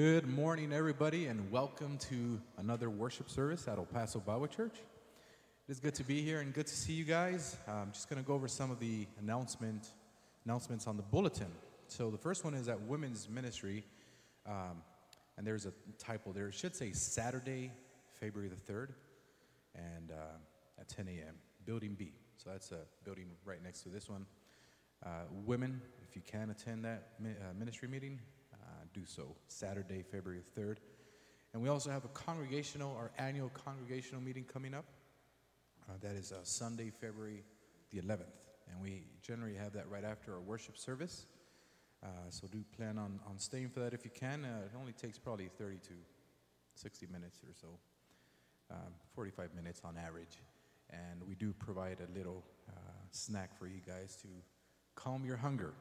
Good morning, everybody, and welcome to another worship service at El Paso Bible Church. It is good to be here and good to see you guys. I'm just going to go over some of the announcement, announcements on the bulletin. So the first one is at Women's Ministry, um, and there's a typo there. It should say Saturday, February the 3rd, and uh, at 10 a.m., Building B. So that's a building right next to this one. Uh, women, if you can attend that mi- uh, ministry meeting, do so Saturday, February 3rd. And we also have a congregational, our annual congregational meeting coming up. Uh, that is uh, Sunday, February the 11th. And we generally have that right after our worship service. Uh, so do plan on, on staying for that if you can. Uh, it only takes probably 30 to 60 minutes or so, um, 45 minutes on average. And we do provide a little uh, snack for you guys to calm your hunger.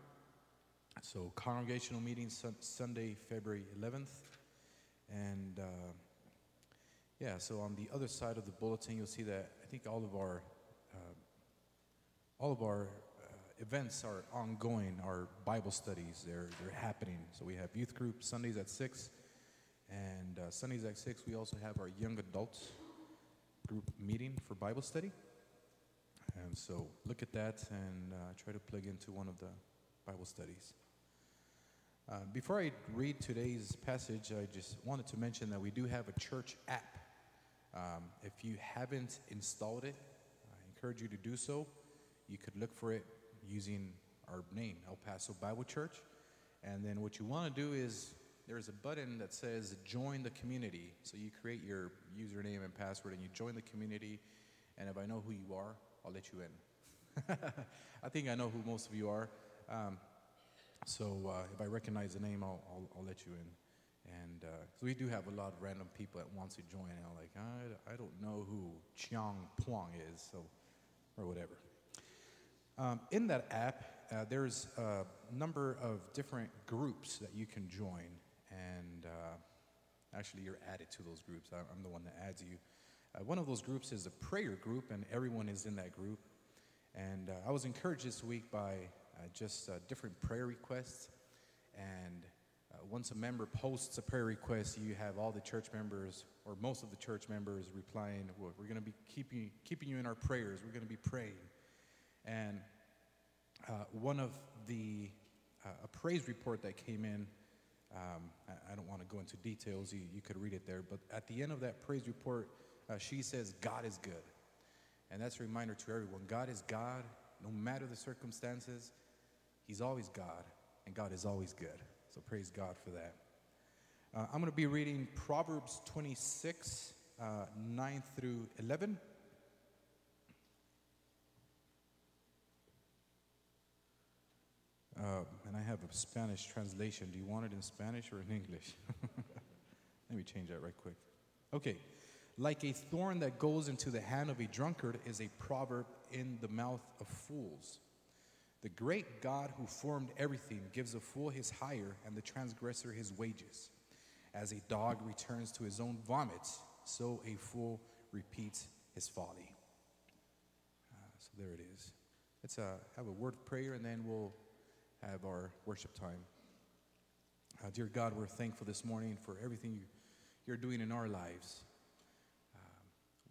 So, congregational meeting sun- Sunday, February 11th. And uh, yeah, so on the other side of the bulletin, you'll see that I think all of our uh, all of our uh, events are ongoing. Our Bible studies they're they're happening. So we have youth group Sundays at six, and uh, Sundays at six we also have our young adults group meeting for Bible study. And so look at that and uh, try to plug into one of the Bible studies. Uh, before I read today's passage, I just wanted to mention that we do have a church app. Um, if you haven't installed it, I encourage you to do so. You could look for it using our name, El Paso Bible Church. And then what you want to do is there's a button that says join the community. So you create your username and password and you join the community. And if I know who you are, I'll let you in. I think I know who most of you are. Um, so uh, if I recognize the name, I'll, I'll, I'll let you in. And uh, so we do have a lot of random people that wants to join. And I'm like, I, I don't know who Chiang Puang is, so or whatever. Um, in that app, uh, there's a number of different groups that you can join, and uh, actually, you're added to those groups. I, I'm the one that adds you. Uh, one of those groups is a prayer group, and everyone is in that group. And uh, I was encouraged this week by just uh, different prayer requests. And uh, once a member posts a prayer request, you have all the church members, or most of the church members, replying, well, We're going to be keeping, keeping you in our prayers. We're going to be praying. And uh, one of the, uh, a praise report that came in, um, I, I don't want to go into details, you, you could read it there, but at the end of that praise report, uh, she says, God is good. And that's a reminder to everyone God is God, no matter the circumstances. He's always God, and God is always good. So praise God for that. Uh, I'm going to be reading Proverbs 26, uh, 9 through 11. Uh, and I have a Spanish translation. Do you want it in Spanish or in English? Let me change that right quick. Okay. Like a thorn that goes into the hand of a drunkard is a proverb in the mouth of fools. The great God who formed everything gives a fool his hire and the transgressor his wages. As a dog returns to his own vomit, so a fool repeats his folly. Uh, so there it is. Let's uh, have a word of prayer and then we'll have our worship time. Uh, dear God, we're thankful this morning for everything you, you're doing in our lives. Um,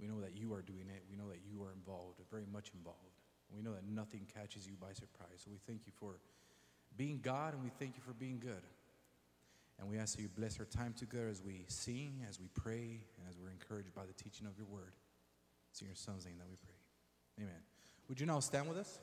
we know that you are doing it. We know that you are involved, very much involved. We know that nothing catches you by surprise. So we thank you for being God and we thank you for being good. And we ask that you bless our time together as we sing, as we pray, and as we're encouraged by the teaching of your word. It's in your son's name that we pray. Amen. Would you now stand with us?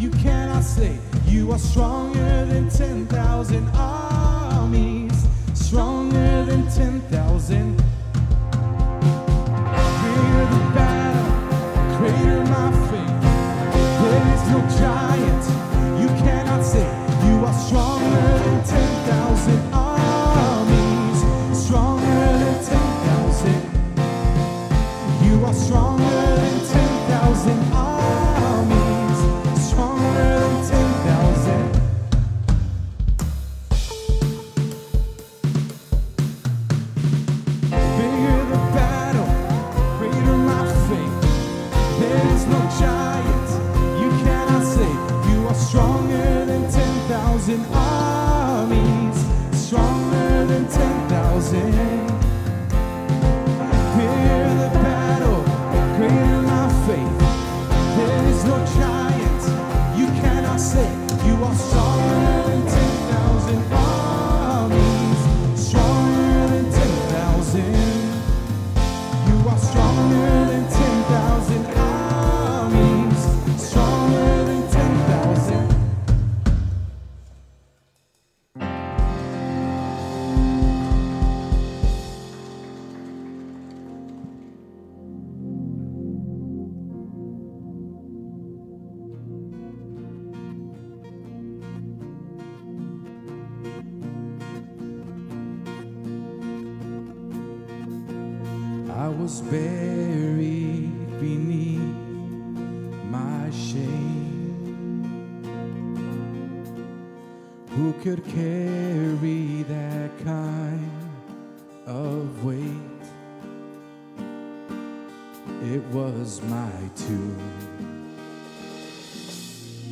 You cannot say you are stronger than 10,000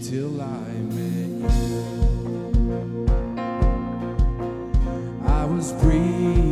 till I met you. I was breathing.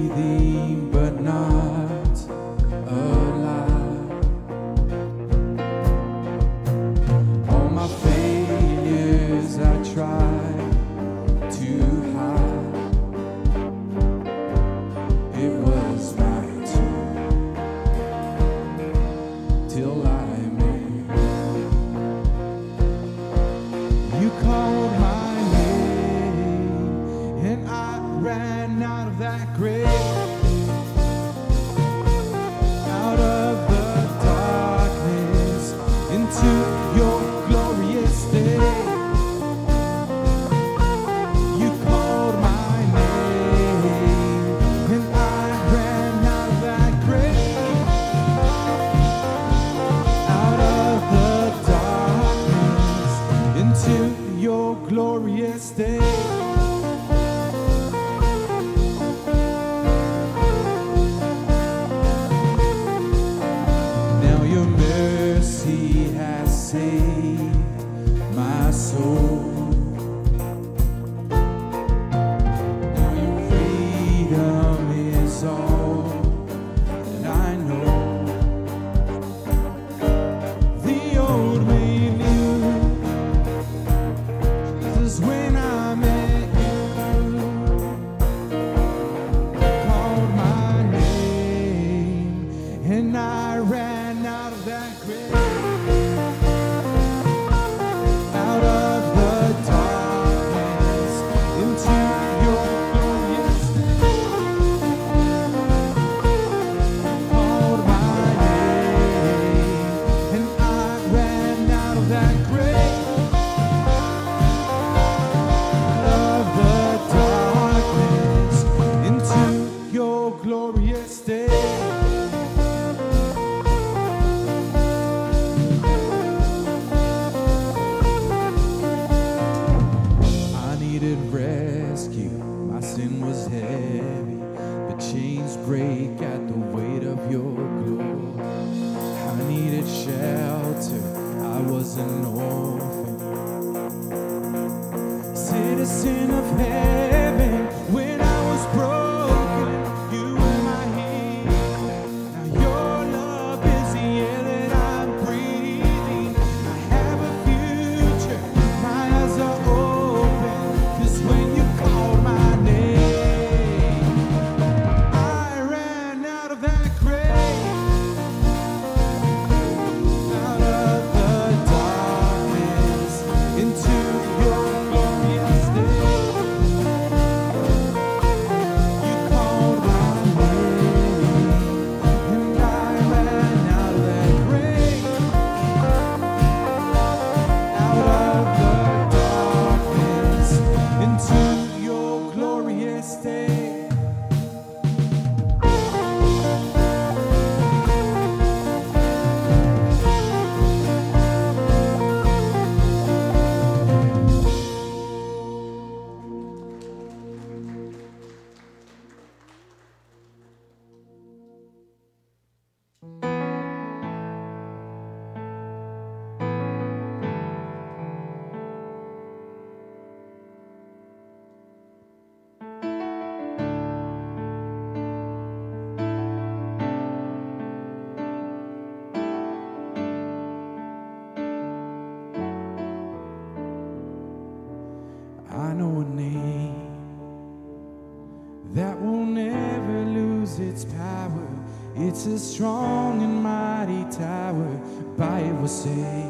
an orphan, citizen of heaven. strong and mighty tower by it was saved.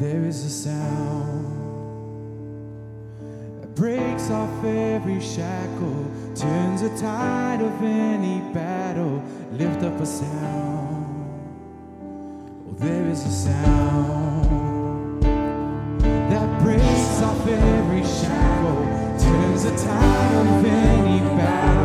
There is a sound that breaks off every shackle, turns the tide of any battle. Lift up a sound. Oh, there is a sound that breaks off every shackle, turns the tide of any battle.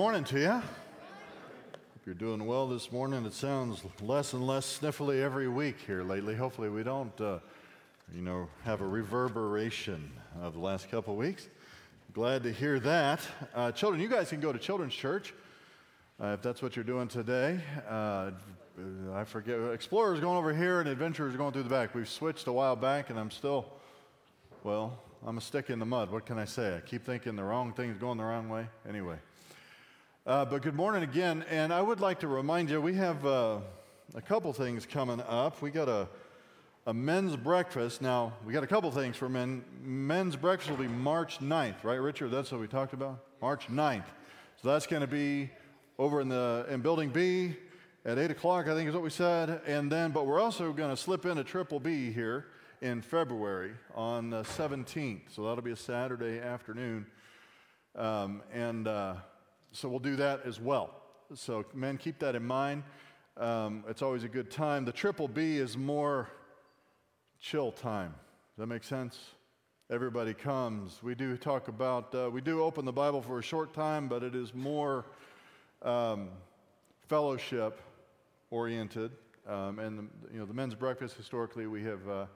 Morning to you. Hope you're doing well this morning. It sounds less and less sniffly every week here lately. Hopefully, we don't, uh, you know, have a reverberation of the last couple weeks. Glad to hear that. Uh, children, you guys can go to children's church uh, if that's what you're doing today. Uh, I forget. Explorer's going over here and Adventurer's going through the back. We've switched a while back, and I'm still, well, I'm a stick in the mud. What can I say? I keep thinking the wrong thing's going the wrong way. Anyway. Uh, but good morning again, and I would like to remind you we have uh, a couple things coming up. We got a, a men's breakfast. Now, we got a couple things for men. Men's breakfast will be March 9th, right, Richard? That's what we talked about? March 9th. So that's going to be over in, the, in Building B at 8 o'clock, I think is what we said. And then, but we're also going to slip in a triple B here in February on the 17th. So that'll be a Saturday afternoon. Um, and uh, so we'll do that as well. So, men, keep that in mind. Um, it's always a good time. The triple B is more chill time. Does that make sense? Everybody comes. We do talk about, uh, we do open the Bible for a short time, but it is more um, fellowship oriented. Um, and, the, you know, the men's breakfast, historically, we have, uh,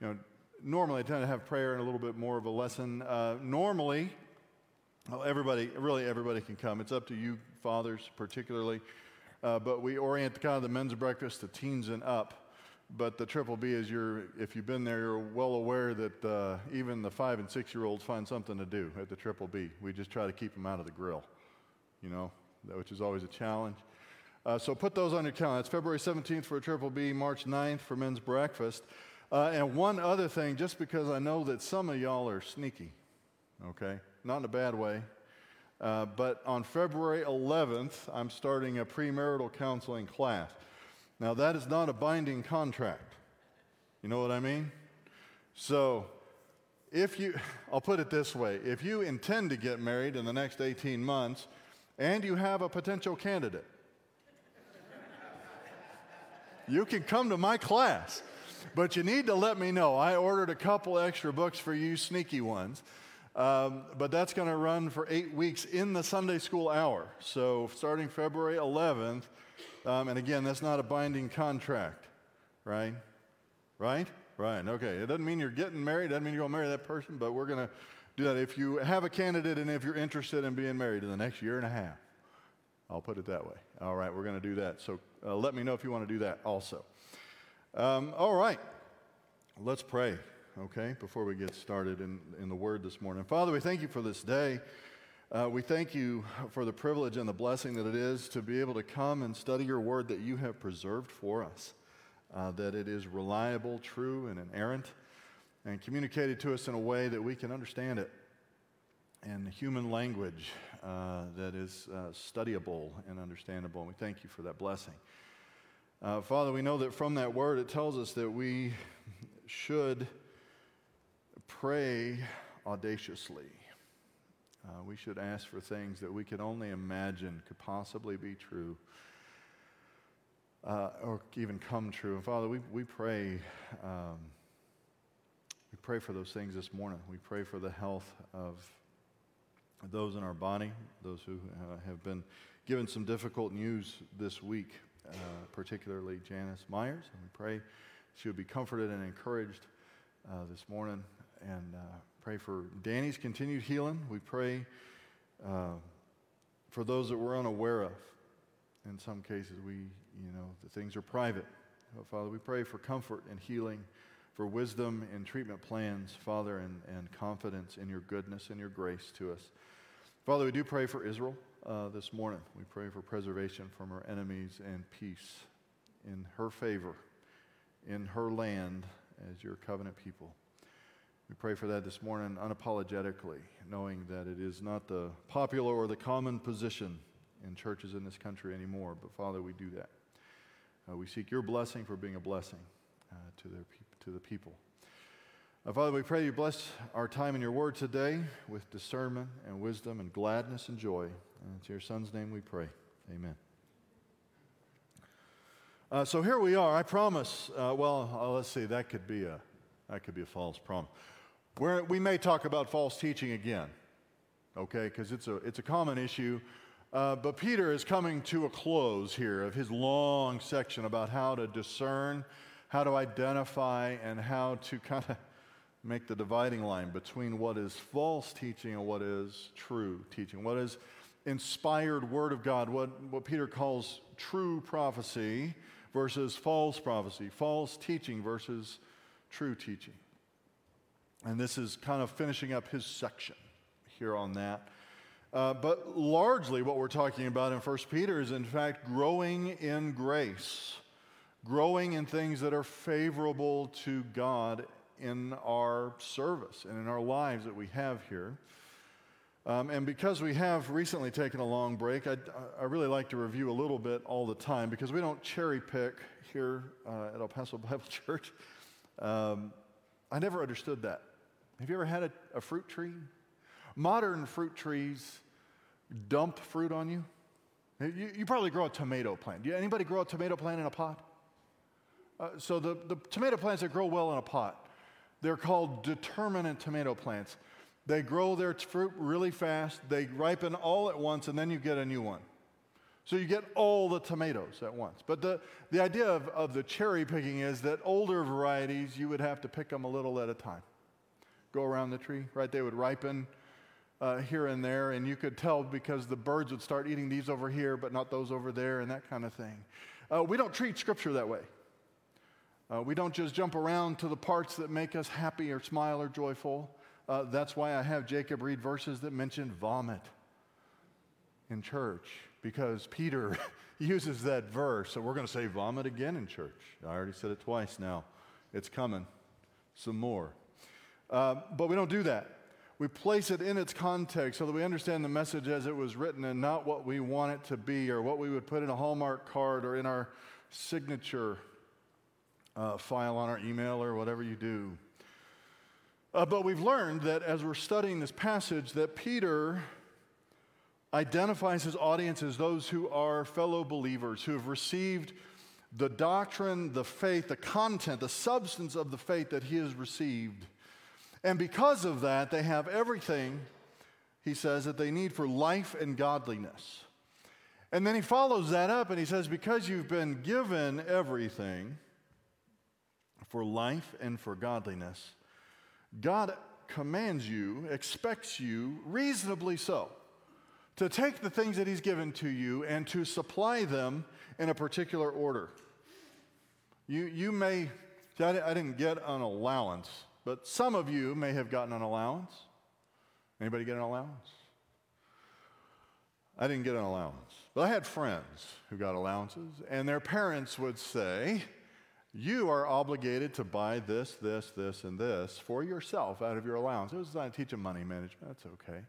you know, normally I tend to have prayer and a little bit more of a lesson. Uh, normally, well, everybody, really everybody can come. It's up to you, fathers, particularly. Uh, but we orient kind of the men's breakfast to teens and up. But the triple B is you're, if you've been there, you're well aware that uh, even the five and six year olds find something to do at the triple B. We just try to keep them out of the grill, you know, which is always a challenge. Uh, so put those on your calendar. It's February 17th for a triple B, March 9th for men's breakfast. Uh, and one other thing, just because I know that some of y'all are sneaky, okay? Not in a bad way. Uh, but on February 11th, I'm starting a premarital counseling class. Now, that is not a binding contract. You know what I mean? So, if you, I'll put it this way if you intend to get married in the next 18 months and you have a potential candidate, you can come to my class. But you need to let me know. I ordered a couple extra books for you sneaky ones. Um, but that's going to run for eight weeks in the Sunday school hour. So starting February 11th, um, and again, that's not a binding contract, right? Right? Right. Okay. It doesn't mean you're getting married. It doesn't mean you're going to marry that person, but we're going to Do that. If you have a candidate and if you're interested in being married in the next year and a half, I'll put it that way. All right, we're going to do that. So uh, let me know if you want to do that also. Um, all right, let's pray, okay, before we get started in, in the Word this morning. Father, we thank you for this day. Uh, we thank you for the privilege and the blessing that it is to be able to come and study your Word that you have preserved for us, uh, that it is reliable, true, and inerrant, and communicated to us in a way that we can understand it in human language uh, that is uh, studyable and understandable. And we thank you for that blessing. Uh, Father, we know that from that word it tells us that we should pray audaciously. Uh, we should ask for things that we could only imagine could possibly be true uh, or even come true. And Father, we, we pray. Um, we pray for those things this morning. We pray for the health of those in our body, those who uh, have been given some difficult news this week, uh, particularly Janice Myers. And we pray she would be comforted and encouraged uh, this morning. And uh, pray for Danny's continued healing. We pray uh, for those that we're unaware of. In some cases, we, you know, the things are private. But Father, we pray for comfort and healing for wisdom and treatment plans, Father, and, and confidence in your goodness and your grace to us. Father, we do pray for Israel uh, this morning. We pray for preservation from her enemies and peace in her favor, in her land as your covenant people. We pray for that this morning unapologetically, knowing that it is not the popular or the common position in churches in this country anymore. But Father, we do that. Uh, we seek your blessing for being a blessing uh, to, their pe- to the people. Uh, Father, we pray you bless our time in your word today with discernment and wisdom and gladness and joy. And it's your son's name we pray. Amen. Uh, so here we are. I promise. Uh, well, uh, let's see. That could be a that could be a false promise. We're, we may talk about false teaching again, okay? Because it's a it's a common issue. Uh, but Peter is coming to a close here of his long section about how to discern, how to identify, and how to kind of make the dividing line between what is false teaching and what is true teaching, what is inspired word of God, what, what Peter calls true prophecy versus false prophecy, false teaching versus true teaching. And this is kind of finishing up his section here on that. Uh, but largely, what we're talking about in 1 Peter is, in fact, growing in grace, growing in things that are favorable to God in our service and in our lives that we have here. Um, and because we have recently taken a long break, I, I, really like to review a little bit all the time because we don't cherry pick here uh, at El Paso Bible Church. Um, I never understood that. Have you ever had a, a, fruit tree? Modern fruit trees dump fruit on you. You, you probably grow a tomato plant. Do anybody grow a tomato plant in a pot? Uh, so the, the tomato plants that grow well in a pot, they're called determinate tomato plants. They grow their fruit really fast, they ripen all at once, and then you get a new one. So you get all the tomatoes at once. But the, the idea of, of the cherry picking is that older varieties, you would have to pick them a little at a time. Go around the tree, right? They would ripen uh, here and there, and you could tell because the birds would start eating these over here, but not those over there, and that kind of thing. Uh, we don't treat Scripture that way. Uh, we don't just jump around to the parts that make us happy or smile or joyful. Uh, that's why I have Jacob read verses that mention vomit in church, because Peter uses that verse. So we're going to say vomit again in church. I already said it twice now. It's coming. Some more. Uh, but we don't do that. We place it in its context so that we understand the message as it was written and not what we want it to be or what we would put in a Hallmark card or in our signature uh, file on our email or whatever you do. Uh, but we've learned that as we're studying this passage, that Peter identifies his audience as those who are fellow believers, who have received the doctrine, the faith, the content, the substance of the faith that he has received. And because of that, they have everything, he says, that they need for life and godliness. And then he follows that up and he says, Because you've been given everything, for life and for godliness, God commands you, expects you, reasonably so, to take the things that He's given to you and to supply them in a particular order. You, you may, I didn't get an allowance, but some of you may have gotten an allowance. Anybody get an allowance? I didn't get an allowance. But I had friends who got allowances, and their parents would say, You are obligated to buy this, this, this, and this for yourself out of your allowance. It was designed to teach them money management. That's okay.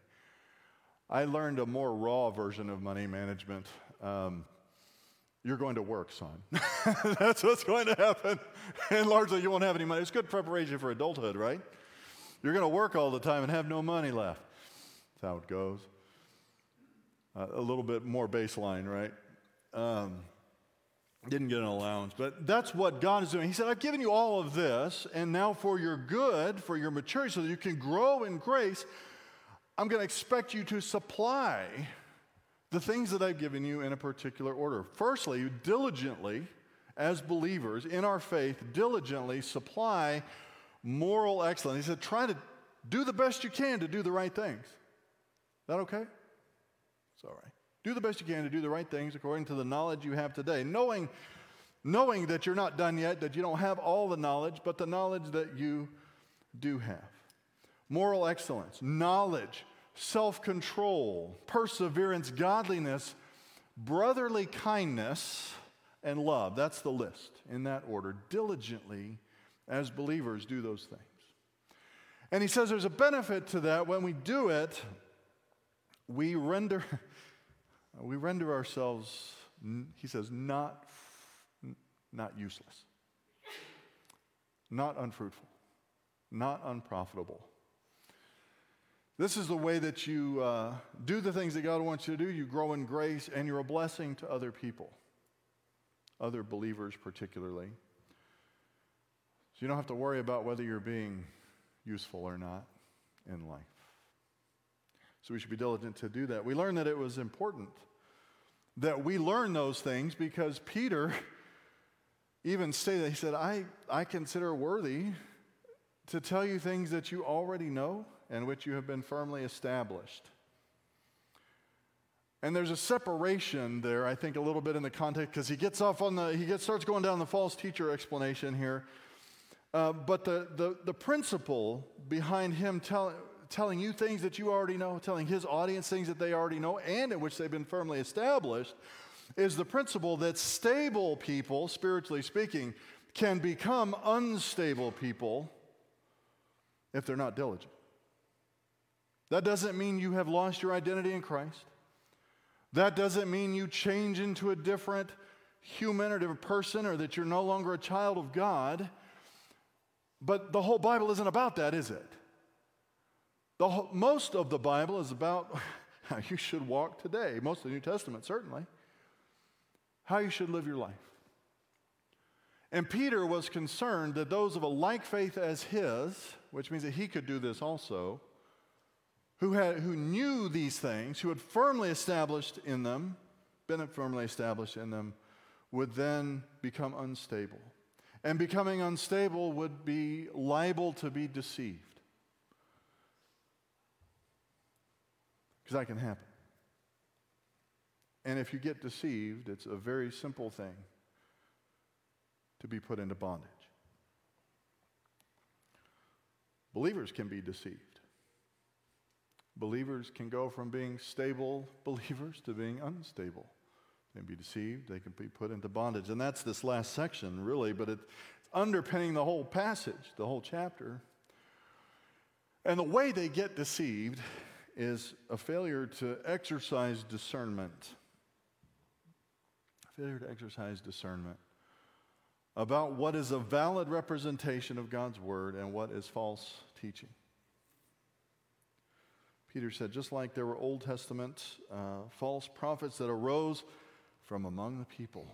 I learned a more raw version of money management. Um, you're going to work, son. That's what's going to happen. And largely, you won't have any money. It's good preparation for adulthood, right? You're going to work all the time and have no money left. That's how it goes. Uh, a little bit more baseline, right? Um, didn't get an allowance, but that's what God is doing. He said, I've given you all of this, and now for your good, for your maturity, so that you can grow in grace, I'm going to expect you to supply the things that I've given you in a particular order. Firstly, diligently, as believers in our faith, diligently supply moral excellence. He said, try to do the best you can to do the right things. Is that okay? It's all right. Do the best you can to do the right things according to the knowledge you have today, knowing, knowing that you're not done yet, that you don't have all the knowledge, but the knowledge that you do have. Moral excellence, knowledge, self control, perseverance, godliness, brotherly kindness, and love. That's the list in that order. Diligently, as believers, do those things. And he says there's a benefit to that when we do it we render, we render ourselves, he says, not, not useless, not unfruitful, not unprofitable. This is the way that you uh, do the things that God wants you to do. You grow in grace and you're a blessing to other people, other believers particularly. So you don't have to worry about whether you're being useful or not in life. So we should be diligent to do that. We learned that it was important that we learn those things because Peter even stated, he said, I, I consider worthy to tell you things that you already know and which you have been firmly established. And there's a separation there, I think, a little bit in the context, because he gets off on the, he gets, starts going down the false teacher explanation here. Uh, but the, the, the principle behind him telling, telling you things that you already know, telling his audience things that they already know, and in which they've been firmly established, is the principle that stable people, spiritually speaking, can become unstable people if they're not diligent. That doesn't mean you have lost your identity in Christ. That doesn't mean you change into a different human or different person or that you're no longer a child of God. But the whole Bible isn't about that, is it? The whole, most of the Bible is about how you should walk today, most of the New Testament, certainly, how you should live your life. And Peter was concerned that those of a like faith as his, which means that he could do this also, who, had, who knew these things, who had firmly established in them, been firmly established in them, would then become unstable. And becoming unstable would be liable to be deceived. Because that can happen. And if you get deceived, it's a very simple thing to be put into bondage. Believers can be deceived. Believers can go from being stable believers to being unstable. They can be deceived, they can be put into bondage. And that's this last section, really, but it's underpinning the whole passage, the whole chapter. And the way they get deceived is a failure to exercise discernment. A failure to exercise discernment about what is a valid representation of God's word and what is false teaching. Peter said, just like there were Old Testament uh, false prophets that arose from among the people,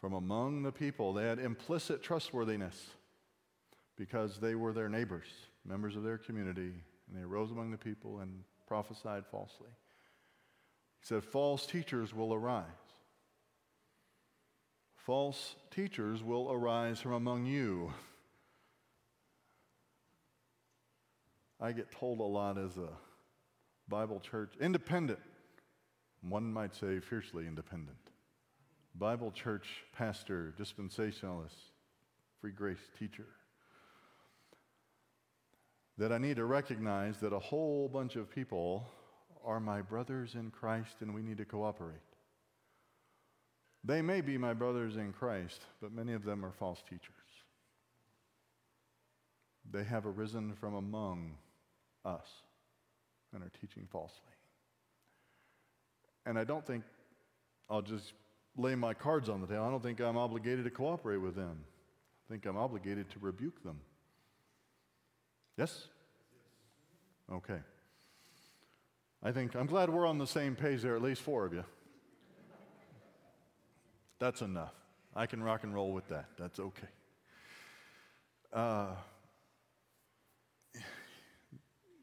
from among the people, they had implicit trustworthiness because they were their neighbors, members of their community, and they arose among the people and prophesied falsely. He said, False teachers will arise. False teachers will arise from among you. I get told a lot as a Bible church, independent, one might say fiercely independent. Bible church pastor, dispensationalist, free grace teacher. That I need to recognize that a whole bunch of people are my brothers in Christ and we need to cooperate. They may be my brothers in Christ, but many of them are false teachers. They have arisen from among us and are teaching falsely. And I don't think I'll just lay my cards on the table. I don't think I'm obligated to cooperate with them. I think I'm obligated to rebuke them. Yes? Okay. I think I'm glad we're on the same page there, at least four of you. That's enough. I can rock and roll with that. That's okay. Uh,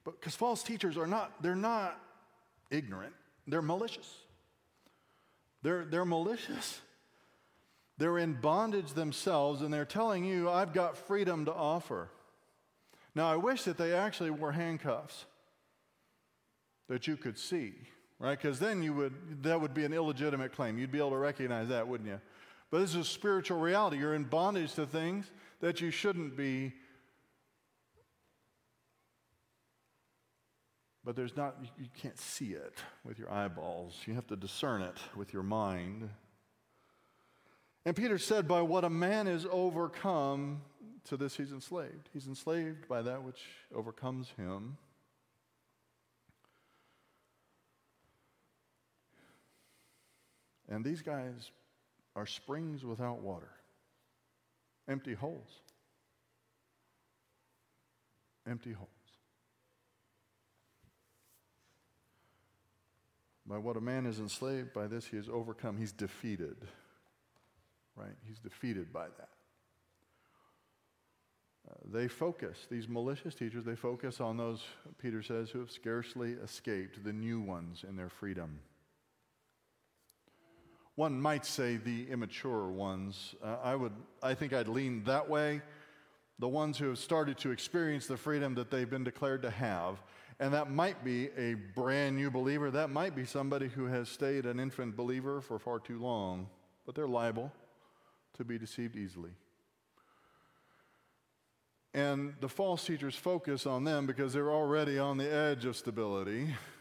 but because false teachers are not, they're not ignorant, they're malicious. They're, they're malicious. They're in bondage themselves, and they're telling you, I've got freedom to offer. Now, I wish that they actually wore handcuffs that you could see, right? Because then you would, that would be an illegitimate claim. You'd be able to recognize that, wouldn't you? But this is a spiritual reality. You're in bondage to things that you shouldn't be but there's not, you can't see it with your eyeballs. You have to discern it with your mind. And Peter said, By what a man is overcome, to this he's enslaved. He's enslaved by that which overcomes him. And these guys are springs without water, empty holes. Empty holes. By what a man is enslaved, by this he is overcome. He's defeated. Right? He's defeated by that. Uh, they focus, these malicious teachers, they focus on those, Peter says, who have scarcely escaped, the new ones in their freedom. One might say the immature ones. Uh, I, would, I think I'd lean that way. The ones who have started to experience the freedom that they've been declared to have and that might be a brand new believer. That might be somebody who has stayed an infant believer for far too long, but they're liable to be deceived easily. And the false teachers focus on them because they're already on the edge of stability.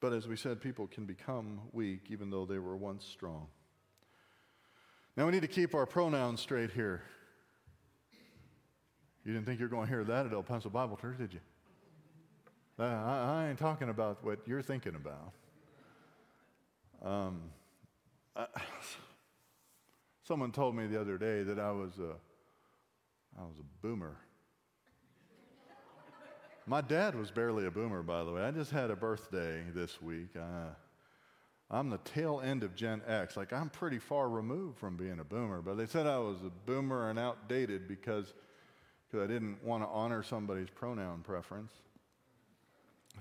But as we said, people can become weak even though they were once strong. Now we need to keep our pronouns straight here. You didn't think you were going to hear that at El Paso Bible Church, did you? I, I, ain't talking about what you're thinking about. Um, I, someone told me the other day that I was a, I was a boomer. My dad was barely a boomer, by the way. I just had a birthday this week. Uh, I'm the tail end of Gen X. Like, I'm pretty far removed from being a boomer, but they said I was a boomer and outdated because because I didn't want to honor somebody's pronoun preference.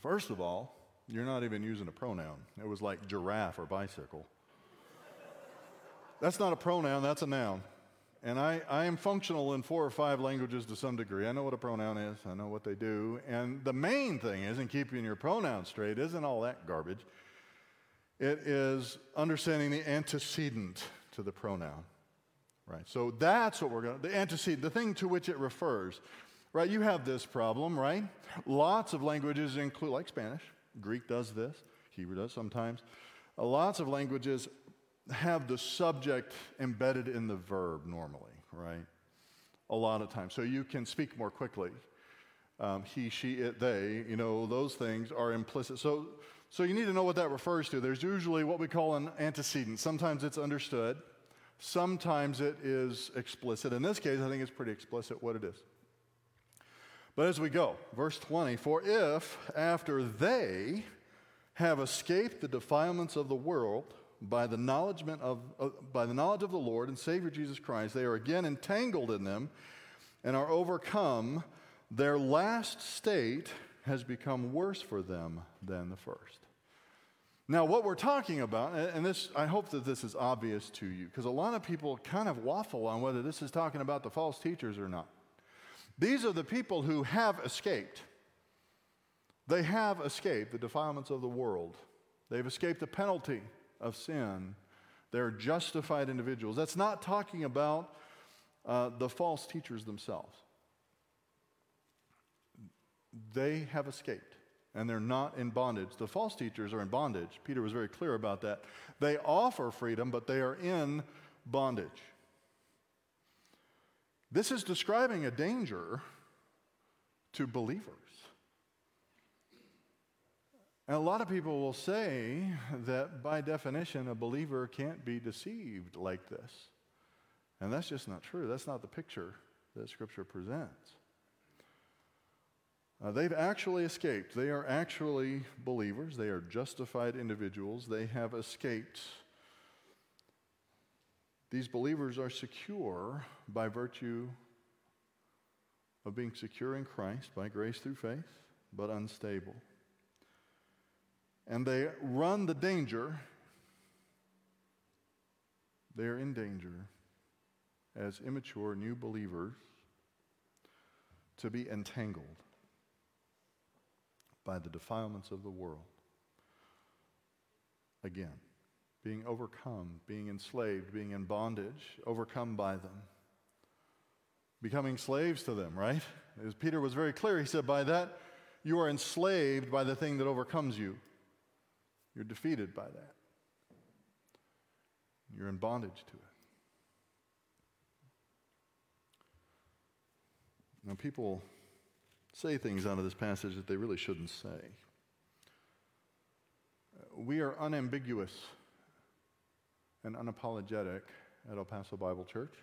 First of all, you're not even using a pronoun. It was like giraffe or bicycle. that's not a pronoun, that's a noun. And I, I am functional in four or five languages to some degree. I know what a pronoun is, I know what they do. And the main thing is in keeping your pronouns straight isn't all that garbage. It is understanding the antecedent to the pronoun. Right. So that's what we're going to, the antecedent, the thing to which it refers. Right. You have this problem, right? Lots of languages include, like Spanish, Greek does this, Hebrew does sometimes. Uh, lots of languages have the subject embedded in the verb normally, right? A lot of times. So you can speak more quickly. Um, he, she, it, they, you know, those things are implicit. So, so you need to know what that refers to. There's usually what we call an antecedent. Sometimes it's understood. Sometimes it is explicit. In this case, I think it's pretty explicit what it is. But as we go, verse 20 For if, after they have escaped the defilements of the world by the, knowledge of, uh, by the knowledge of the Lord and Savior Jesus Christ, they are again entangled in them and are overcome, their last state has become worse for them than the first. Now, what we're talking about, and this, I hope that this is obvious to you, because a lot of people kind of waffle on whether this is talking about the false teachers or not. These are the people who have escaped. They have escaped the defilements of the world. They've escaped the penalty of sin. They're justified individuals. That's not talking about uh, the false teachers themselves. They have escaped and they're not in bondage. The false teachers are in bondage. Peter was very clear about that. They offer freedom, but they are in bondage. This is describing a danger to believers. And a lot of people will say that by definition, a believer can't be deceived like this. And that's just not true. That's not the picture that Scripture presents. Uh, they've actually escaped. They are actually believers. They are justified individuals. They have escaped. These believers are secure by virtue of being secure in Christ by grace through faith, but unstable. And they run the danger, they are in danger as immature new believers to be entangled by the defilements of the world. Again, being overcome, being enslaved, being in bondage, overcome by them, becoming slaves to them, right? As Peter was very clear, he said, By that you are enslaved by the thing that overcomes you. You're defeated by that. You're in bondage to it. Now, people say things out of this passage that they really shouldn't say. We are unambiguous and unapologetic at El Paso Bible Church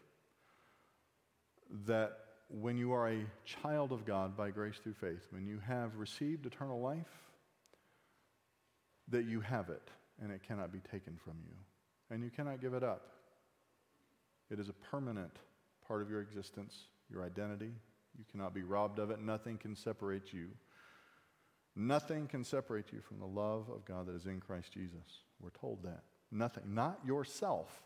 that when you are a child of God by grace through faith, when you have received eternal life, that you have it and it cannot be taken from you. And you cannot give it up. It is a permanent part of your existence, your identity, you cannot be robbed of it. Nothing can separate you. Nothing can separate you from the love of God that is in Christ Jesus. We're told that. Nothing. Not yourself.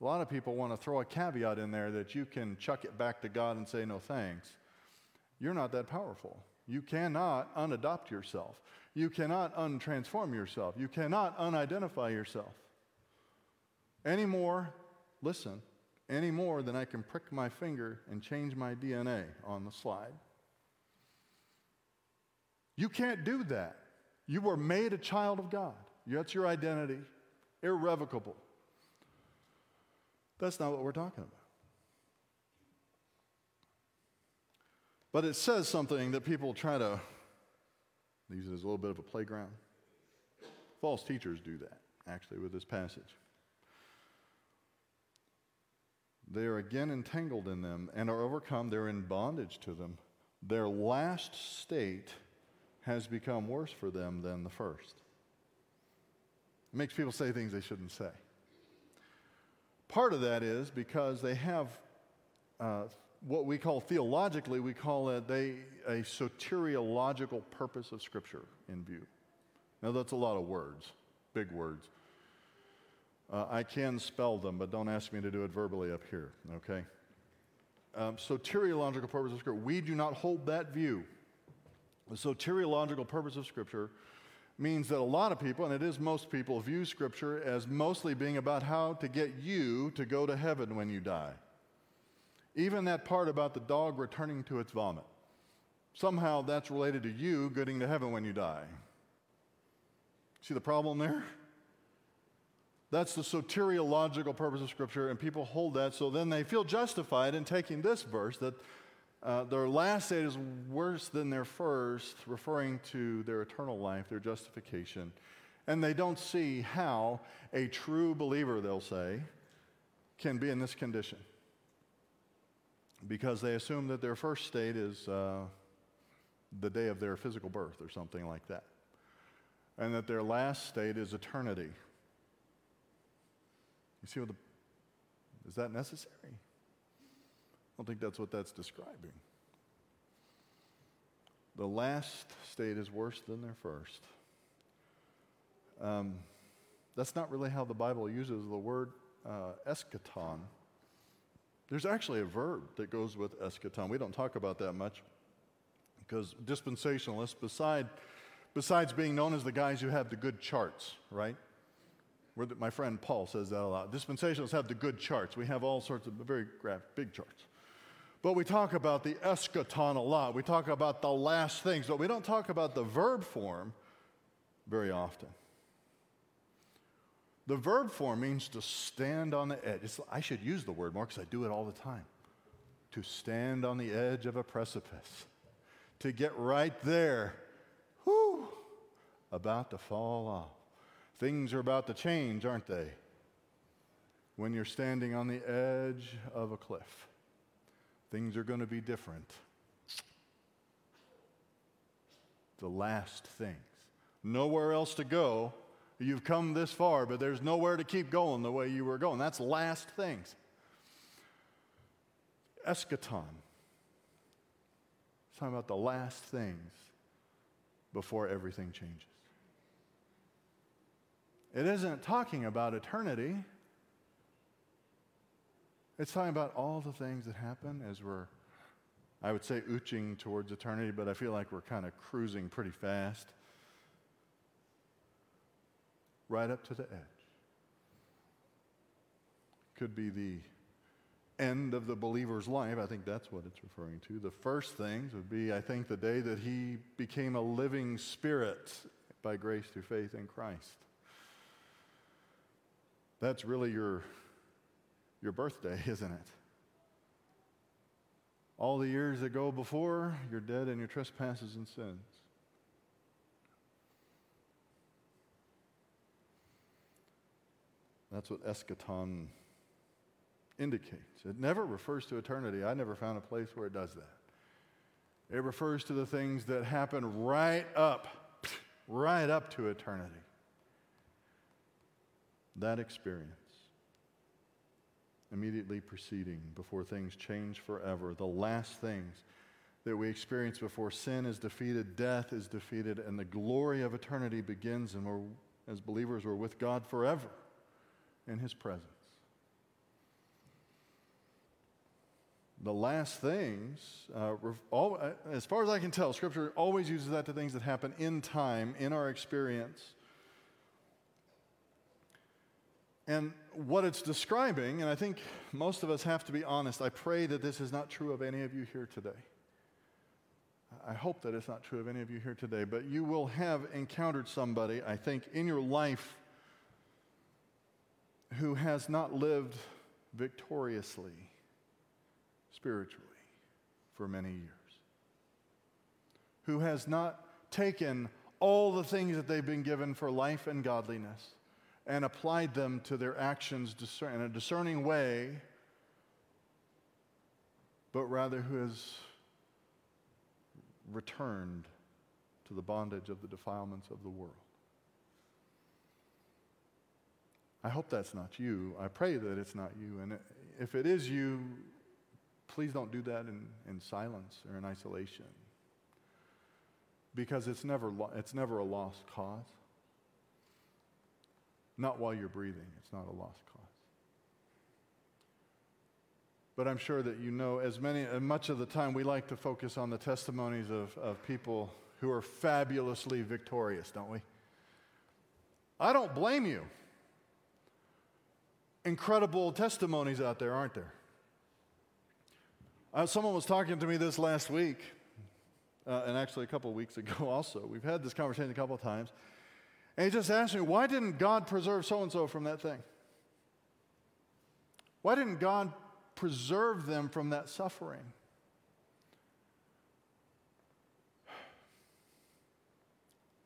A lot of people want to throw a caveat in there that you can chuck it back to God and say, no thanks. You're not that powerful. You cannot unadopt yourself. You cannot untransform yourself. You cannot unidentify yourself. Anymore, listen, any more than I can prick my finger and change my DNA on the slide. You can't do that. You were made a child of God. That's your identity, irrevocable. That's not what we're talking about. But it says something that people try to use it as a little bit of a playground. False teachers do that, actually, with this passage. They are again entangled in them and are overcome. They're in bondage to them. Their last state has become worse for them than the first. It makes people say things they shouldn't say. Part of that is because they have uh, what we call theologically, we call it they, a soteriological purpose of Scripture in view. Now, that's a lot of words, big words. Uh, I can spell them, but don't ask me to do it verbally up here, okay? Um, soteriological purpose of Scripture. We do not hold that view. The soteriological purpose of Scripture means that a lot of people, and it is most people, view Scripture as mostly being about how to get you to go to heaven when you die. Even that part about the dog returning to its vomit. Somehow that's related to you getting to heaven when you die. See the problem there? That's the soteriological purpose of Scripture, and people hold that, so then they feel justified in taking this verse that uh, their last state is worse than their first, referring to their eternal life, their justification. And they don't see how a true believer, they'll say, can be in this condition. Because they assume that their first state is uh, the day of their physical birth or something like that. And that their last state is eternity you see what the, is that necessary? I don't think that's what that's describing. The last state is worse than their first. Um, that's not really how the Bible uses the word uh, eschaton. There's actually a verb that goes with eschaton. We don't talk about that much because dispensationalists, beside, besides being known as the guys who have the good charts, right? Where the, my friend Paul says that a lot. Dispensationalists have the good charts. We have all sorts of very big charts. But we talk about the eschaton a lot. We talk about the last things, but we don't talk about the verb form very often. The verb form means to stand on the edge. It's, I should use the word more because I do it all the time. To stand on the edge of a precipice, to get right there, whoo, about to fall off. Things are about to change, aren't they? When you're standing on the edge of a cliff, things are going to be different. The last things. Nowhere else to go You've come this far, but there's nowhere to keep going the way you were going. That's last things. Eschaton. It's talking about the last things before everything changes. It isn't talking about eternity. It's talking about all the things that happen as we're, I would say, ooching towards eternity, but I feel like we're kind of cruising pretty fast right up to the edge. Could be the end of the believer's life. I think that's what it's referring to. The first things would be, I think, the day that he became a living spirit by grace through faith in Christ. That's really your, your birthday, isn't it? All the years that go before, you're dead in your trespasses and sins. That's what eschaton indicates. It never refers to eternity. I never found a place where it does that. It refers to the things that happen right up, right up to eternity. That experience, immediately preceding, before things change forever, the last things that we experience before sin is defeated, death is defeated, and the glory of eternity begins, and we're, as believers, we're with God forever in his presence. The last things, uh, all, uh, as far as I can tell, Scripture always uses that to things that happen in time, in our experience. And what it's describing, and I think most of us have to be honest, I pray that this is not true of any of you here today. I hope that it's not true of any of you here today, but you will have encountered somebody, I think, in your life who has not lived victoriously spiritually for many years, who has not taken all the things that they've been given for life and godliness and applied them to their actions in a discerning way, but rather who has returned to the bondage of the defilements of the world. I hope that's not you. I pray that it's not you. And if it is you, please don't do that in, in silence or in isolation. Because it's never, it's never a lost cause. Not while you're breathing, it's not a lost cause. But I'm sure that you know, as many, much of the time, we like to focus on the testimonies of, of people who are fabulously victorious, don't we? I don't blame you incredible testimonies out there, aren't there? Uh, someone was talking to me this last week, uh, and actually a couple weeks ago also. We've had this conversation a couple of times. And he just asked me, why didn't God preserve so and so from that thing? Why didn't God preserve them from that suffering?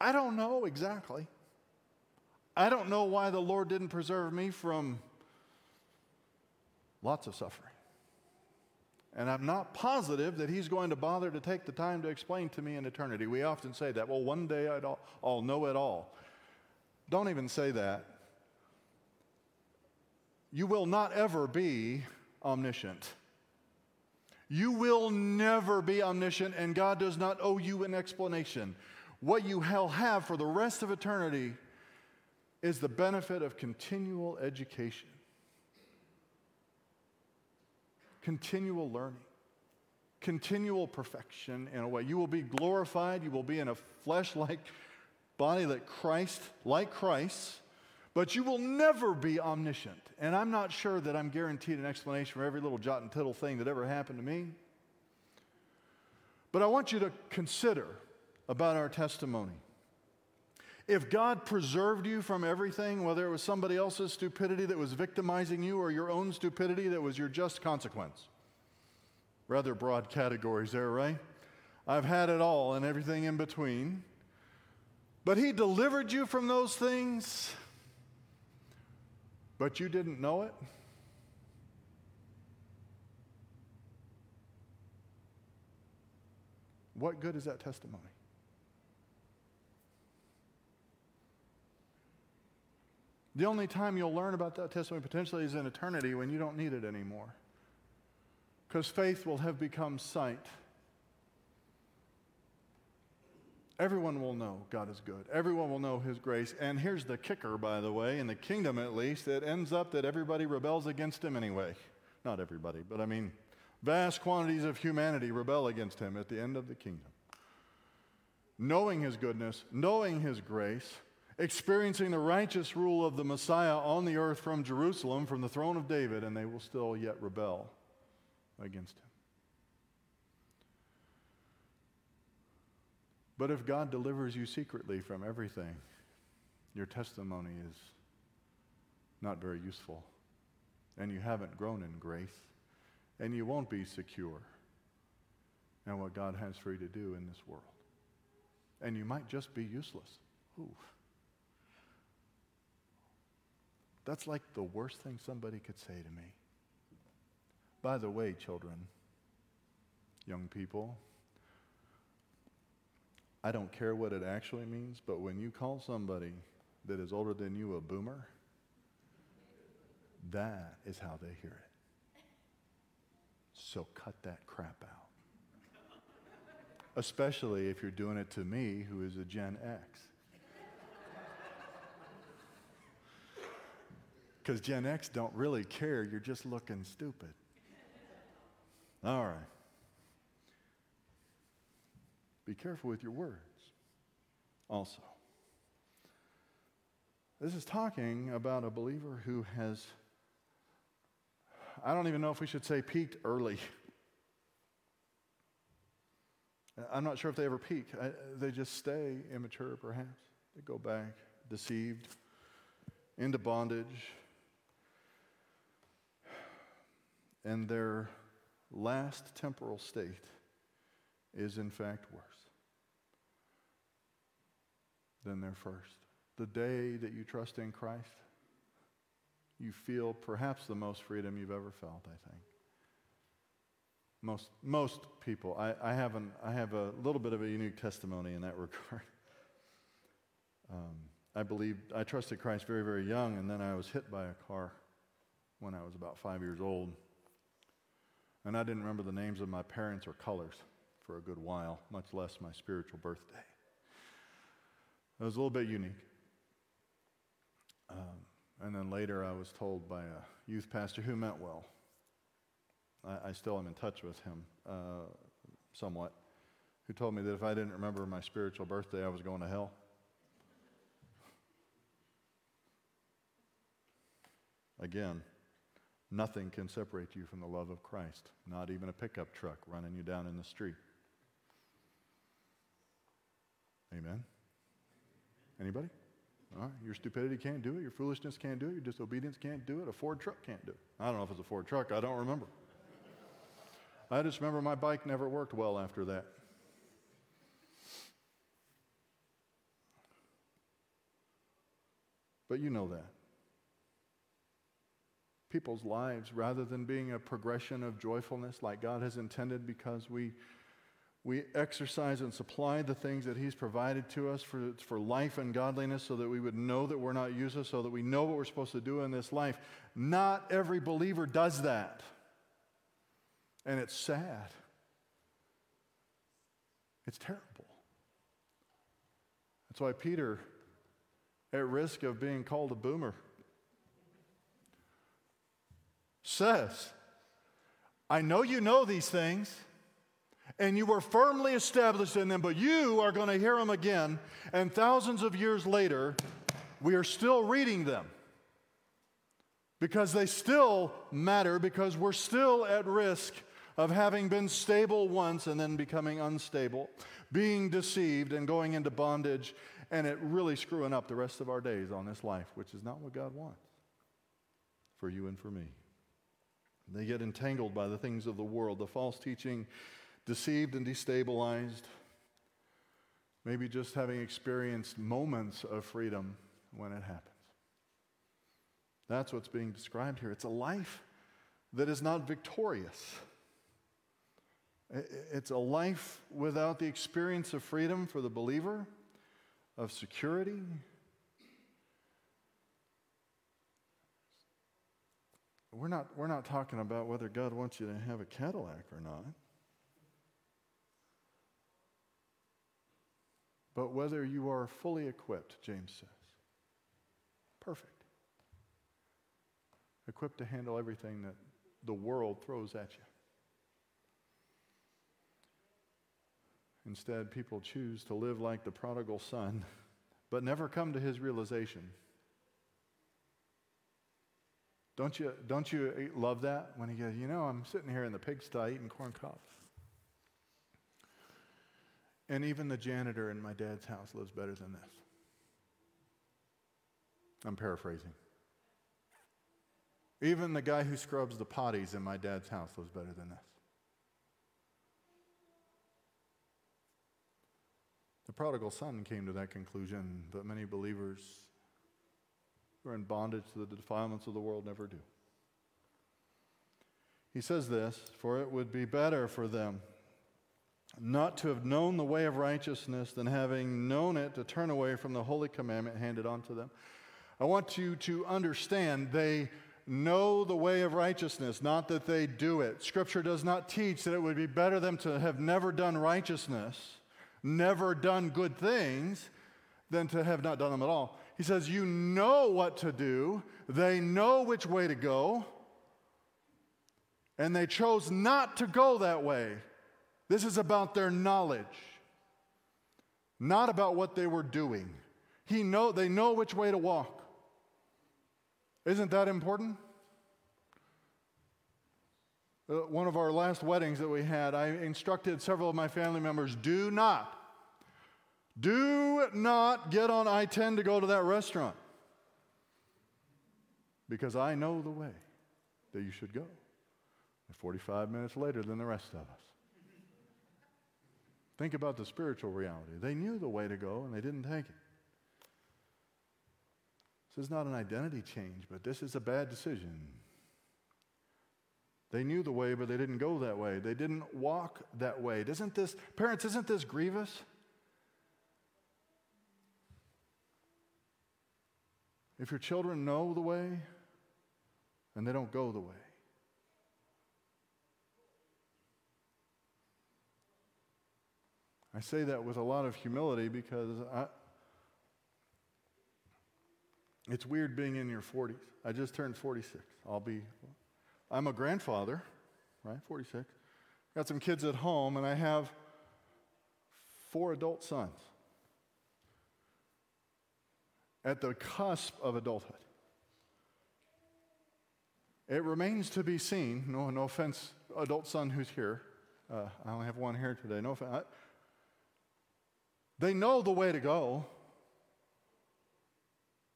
I don't know exactly. I don't know why the Lord didn't preserve me from Lots of suffering. And I'm not positive that he's going to bother to take the time to explain to me in eternity. We often say that. Well, one day I'll, I'll know it all. Don't even say that. You will not ever be omniscient. You will never be omniscient, and God does not owe you an explanation. What you will have for the rest of eternity is the benefit of continual education. Continual learning, continual perfection in a way. You will be glorified, you will be in a flesh like body like Christ, like Christ, but you will never be omniscient. And I'm not sure that I'm guaranteed an explanation for every little jot and tittle thing that ever happened to me. But I want you to consider about our testimony. If God preserved you from everything, whether it was somebody else's stupidity that was victimizing you or your own stupidity that was your just consequence, rather broad categories there, right? I've had it all and everything in between. But He delivered you from those things, but you didn't know it. What good is that testimony? The only time you'll learn about that testimony potentially is in eternity when you don't need it anymore. Because faith will have become sight. Everyone will know God is good. Everyone will know His grace. And here's the kicker, by the way, in the kingdom at least, it ends up that everybody rebels against Him anyway. Not everybody, but I mean, vast quantities of humanity rebel against Him at the end of the kingdom. Knowing His goodness, knowing His grace, experiencing the righteous rule of the Messiah on the earth from Jerusalem, from the throne of David, and they will still yet rebel against him. But if God delivers you secretly from everything, your testimony is not very useful, and you haven't grown in grace, and you won't be secure in what God has for you to do in this world. And you might just be useless. Ooh. That's like the worst thing somebody could say to me. By the way, children, young people, I don't care what it actually means, but when you call somebody that is older than you a boomer, that is how they hear it. So cut that crap out. Especially if you're doing it to me, who is a Gen X. Because Gen X don't really care, you're just looking stupid. All right. Be careful with your words. Also, this is talking about a believer who has, I don't even know if we should say peaked early. I'm not sure if they ever peak. I, they just stay immature, perhaps. They go back, deceived, into bondage. And their last temporal state is, in fact, worse than their first. The day that you trust in Christ, you feel perhaps the most freedom you've ever felt, I think. Most, most people. I, I, have an, I have a little bit of a unique testimony in that regard. Um, I believed, I trusted Christ very, very young, and then I was hit by a car when I was about five years old. And I didn't remember the names of my parents or colors for a good while, much less my spiritual birthday. It was a little bit unique. Um, and then later I was told by a youth pastor who meant well. I, I still am in touch with him uh, somewhat, who told me that if I didn't remember my spiritual birthday, I was going to hell. Again, Nothing can separate you from the love of Christ, not even a pickup truck running you down in the street. Amen? Anybody? All right, your stupidity can't do it, your foolishness can't do it, your disobedience can't do it, a Ford truck can't do it. I don't know if it's a Ford truck, I don't remember. I just remember my bike never worked well after that. But you know that people's lives rather than being a progression of joyfulness like God has intended because we, we exercise and supply the things that He's provided to us for, for life and godliness so that we would know that we're not useless, so that we know what we're supposed to do in this life. Not every believer does that. And it's sad. It's terrible. That's why Peter, at risk of being called a boomer, says, I know you know these things and you were firmly established in them, but you are going to hear them again. And thousands of years later, we are still reading them because they still matter, because we're still at risk of having been stable once and then becoming unstable, being deceived and going into bondage, and it really screwing up the rest of our days on this life, which is not what God wants for you and for me. They get entangled by the things of the world, the false teaching, deceived and destabilized, maybe just having experienced moments of freedom when it happens. That's what's being described here. It's a life that is not victorious. It's a life without the experience of freedom for the believer, of security. We're not, we're not talking about whether God wants you to have a Cadillac or not. But whether you are fully equipped, James says. Perfect. Equipped to handle everything that the world throws at you. Instead, people choose to live like the prodigal son, but never come to his realization. Don't you, don't you eh, love that when he goes, you know, I'm sitting here in the pigsty eating corn cobs. And even the janitor in my dad's house lives better than this. I'm paraphrasing. Even the guy who scrubs the potties in my dad's house lives better than this. The prodigal son came to that conclusion, but many believers who are in bondage to the defilements of the world never do. He says this For it would be better for them not to have known the way of righteousness than having known it to turn away from the holy commandment handed on to them. I want you to understand they know the way of righteousness, not that they do it. Scripture does not teach that it would be better them to have never done righteousness, never done good things, than to have not done them at all. He says, You know what to do, they know which way to go, and they chose not to go that way. This is about their knowledge, not about what they were doing. He know, they know which way to walk. Isn't that important? Uh, one of our last weddings that we had, I instructed several of my family members do not, do not get on I 10 to go to that restaurant because I know the way that you should go. 45 minutes later than the rest of us. Think about the spiritual reality. They knew the way to go and they didn't take it. This is not an identity change, but this is a bad decision. They knew the way, but they didn't go that way. They didn't walk that way. Isn't this, parents, isn't this grievous? If your children know the way and they don't go the way, I say that with a lot of humility because I, it's weird being in your 40s. I just turned 46. I'll be, I'm a grandfather, right? 46. Got some kids at home, and I have four adult sons at the cusp of adulthood. It remains to be seen, no, no offense, adult son who's here. Uh, I only have one here today. No offense. They know the way to go.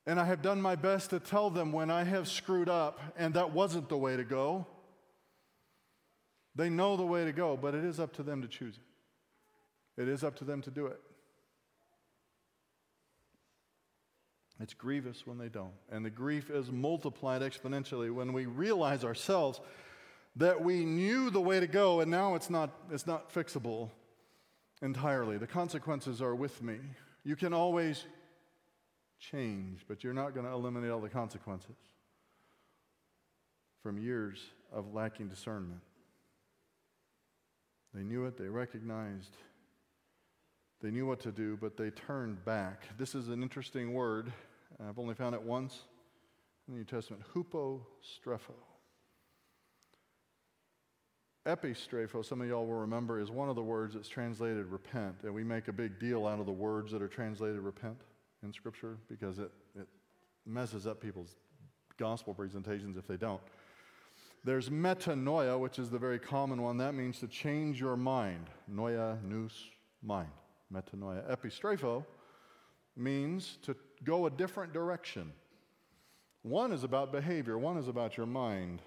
And I have done my best to tell them when I have screwed up and that wasn't the way to go. They know the way to go, but it is up to them to choose it. It is up to them to do it. It's grievous when they don't. And the grief is multiplied exponentially when we realize ourselves that we knew the way to go and now it's not, it's not fixable entirely. The consequences are with me. You can always change, but you're not going to eliminate all the consequences from years of lacking discernment. They knew it, they recognized, they knew what to do, but they turned back. This is an interesting word. Uh, I've only found it once in the New Testament hupostrepho. Epistrepho, some of y'all will remember, is one of the words that's translated repent. And we make a big deal out of the words that are translated repent in Scripture because it, it messes up people's gospel presentations if they don't. There's metanoia, which is the very common one. That means to change your mind. Noia, nous, mind. Metanoia. Epistrepho means to go a different direction. One is about behavior, one is about your mind.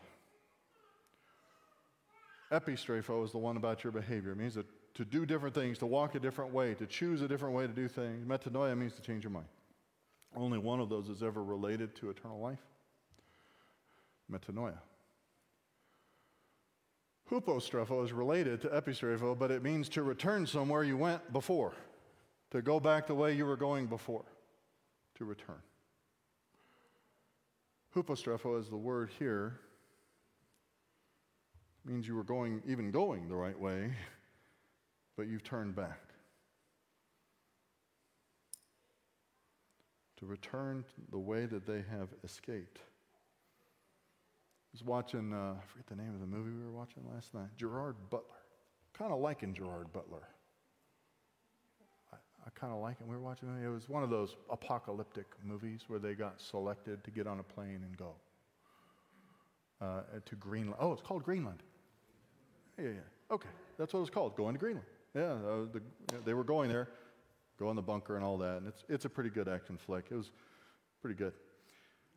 Epistrepho is the one about your behavior. It means to, to do different things, to walk a different way, to choose a different way to do things. Metanoia means to change your mind. Only one of those is ever related to eternal life. Metanoia. Hupostrepho is related to epistrepho, but it means to return somewhere you went before, to go back the way you were going before, to return. Hupostrepho is the word here means you were going, even going the right way, but you've turned back. To return the way that they have escaped. I was watching, uh, I forget the name of the movie we were watching last night, Gerard Butler. Kind of liking Gerard Butler. I, kind of like him. We were watching it. It was one of those apocalyptic movies where they got selected to get on a plane and go uh, to Greenland. Oh, it's called Greenland. Yeah, yeah. Okay, that's what it's called, going to Greenland. Yeah, uh, the, they were going there, go in the bunker and all that. And it's, it's a pretty good action flick. It was pretty good.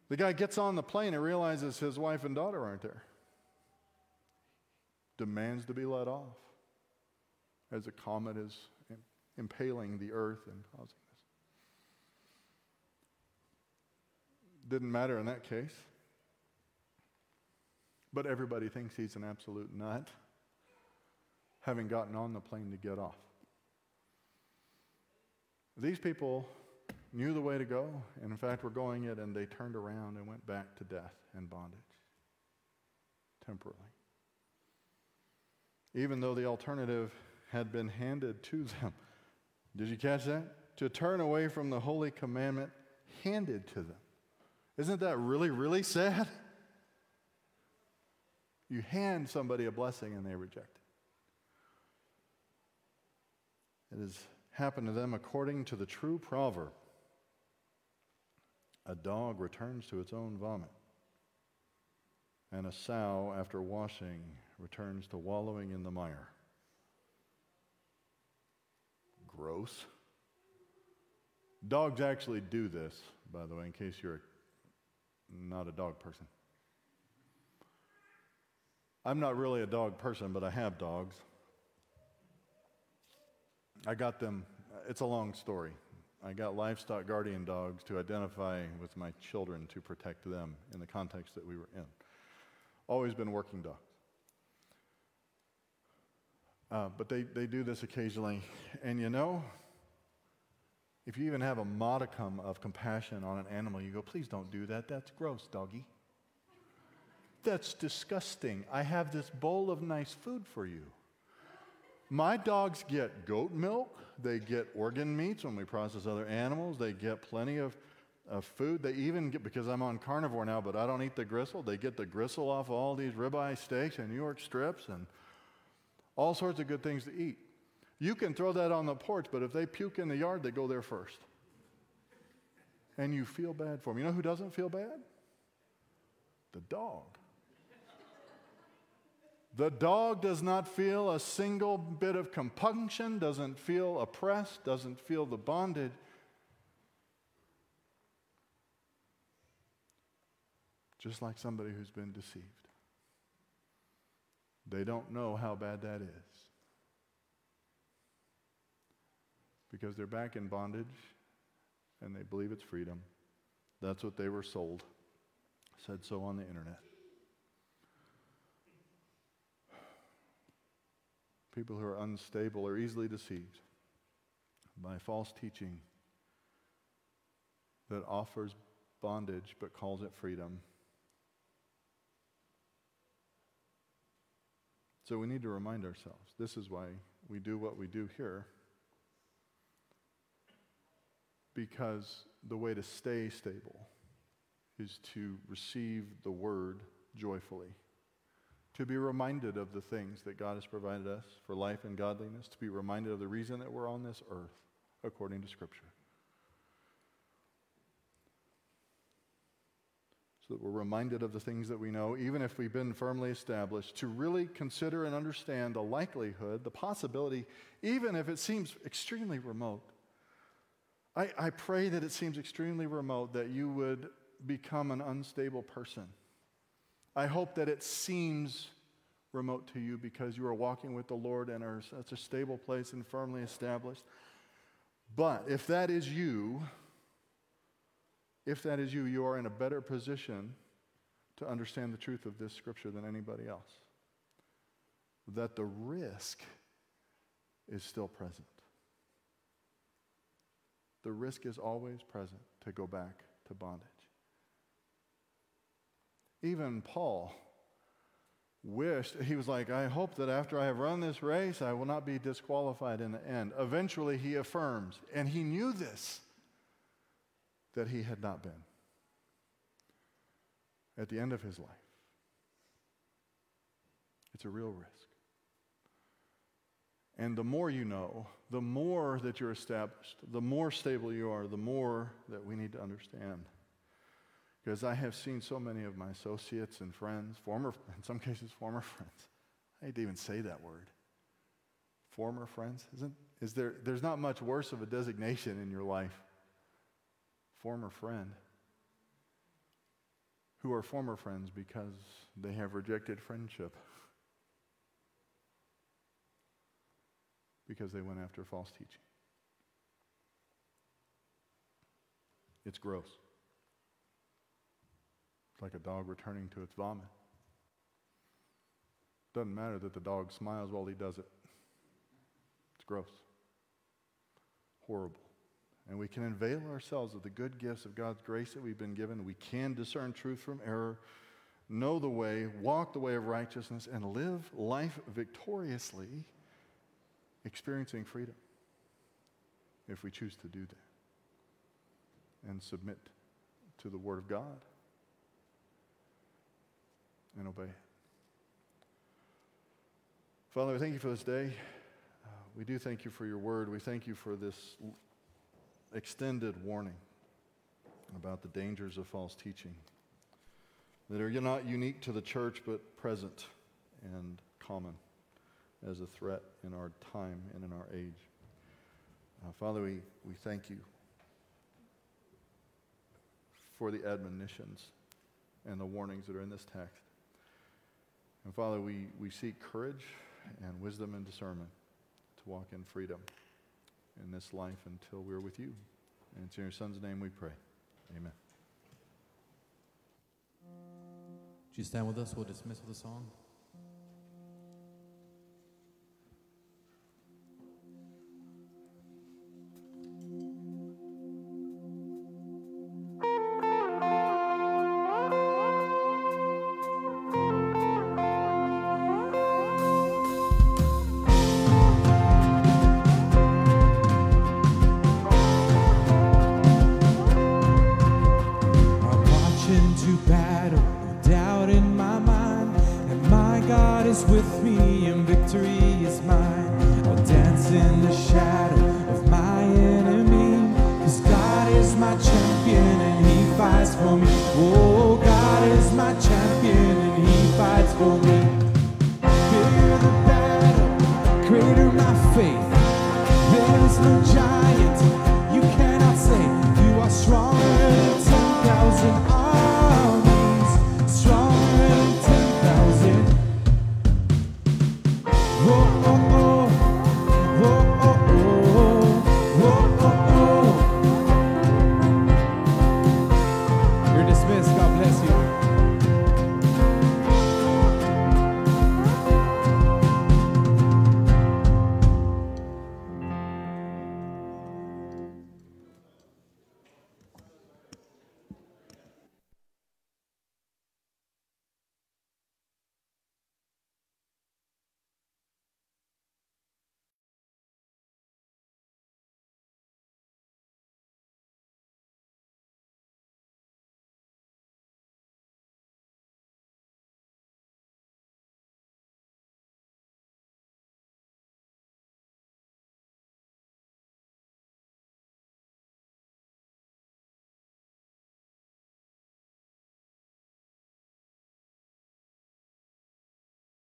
The guy gets on the plane and realizes his wife and daughter aren't there. Demands to be let off as a comet is impaling the earth and causing this. Didn't matter in that case. But everybody thinks he's an absolute nut having gotten on the plane to get off. These people knew the way to go, and in fact were going it, and they turned around and went back to death and bondage temporarily. Even though the alternative had been handed to them. Did you catch that? To turn away from the holy commandment handed to them. Isn't that really, really sad? You hand somebody a blessing and they reject it. It has happened to them according to the true proverb a dog returns to its own vomit, and a sow, after washing, returns to wallowing in the mire. Gross. Dogs actually do this, by the way, in case you're not a dog person. I'm not really a dog person, but I have dogs. I got them, it's a long story. I got livestock guardian dogs to identify with my children to protect them in the context that we were in. Always been working dogs. Uh, but they, they do this occasionally. And you know, if you even have a modicum of compassion on an animal, you go, please don't do that. That's gross, doggy. That's disgusting. I have this bowl of nice food for you. My dogs get goat milk, they get organ meats when we process other animals, they get plenty of, of food. They even get, because I'm on carnivore now, but I don't eat the gristle, they get the gristle off all these ribeye steaks and New York strips and all sorts of good things to eat. You can throw that on the porch, but if they puke in the yard, they go there first. And you feel bad for them. You know who doesn't feel bad? The dog. The dog does not feel a single bit of compunction, doesn't feel oppressed, doesn't feel the bondage. Just like somebody who's been deceived. They don't know how bad that is. Because they're back in bondage and they believe it's freedom. That's what they were sold. Said so on the internet. people who are unstable are easily deceived by false teaching that offers bondage but calls it freedom. So we need to remind ourselves this is why we do what we do here. Because the way to stay stable is to receive the word joyfully to be reminded of the things that God has provided us for life and godliness, to be reminded of the reason that we're on this earth according to Scripture. That we're reminded of the things that we know, even if we've been firmly established, to really consider and understand the likelihood, the possibility, even if it seems extremely remote. I, I pray that it seems extremely remote that you would become an unstable person. I hope that it seems remote to you because you are walking with the Lord and are such a stable place and firmly established. But if that is you, if that is you, you are in a better position to understand the truth of this scripture than anybody else. That the risk is still present. The risk is always present to go back to bondage. Even Paul wished, he was like, I hope that after I have run this race, I will not be disqualified in the end. Eventually, he affirms, and he knew this, that he had not been at the end of his life. It's a real risk. And the more you know, the more that you're established, the more stable you are, the more that we need to understand. Because I have seen so many of my associates and friends, former, in some cases, former friends. I hate to even say that word. Former friends? Isn't, is there, there's not much worse of a designation in your life. Former friend. Who are former friends because they have rejected friendship. because they went after false teaching. It's gross. It's like a dog returning to its vomit. Doesn't matter that the dog smiles while he does it. It's gross. Horrible. And we can avail ourselves of the good gifts of God's grace that we've been given. We can discern truth from error, know the way, walk the way of righteousness, and live life victoriously experiencing freedom if we choose to do that and submit to the Word of God and obey it. Father, I thank you for this day. Uh, we do thank you for your Word. We thank you for this extended warning about the dangers of false teaching that are not unique to the church but present and common as a threat in our time and in our age. Uh, Father, we, we thank you for the admonitions and the warnings that are in this text. And Father, we, we seek courage and wisdom and discernment to walk in freedom in this life until we're with you. And it's in your Son's name we pray. Amen. Would you stand with us? We'll dismiss with a song.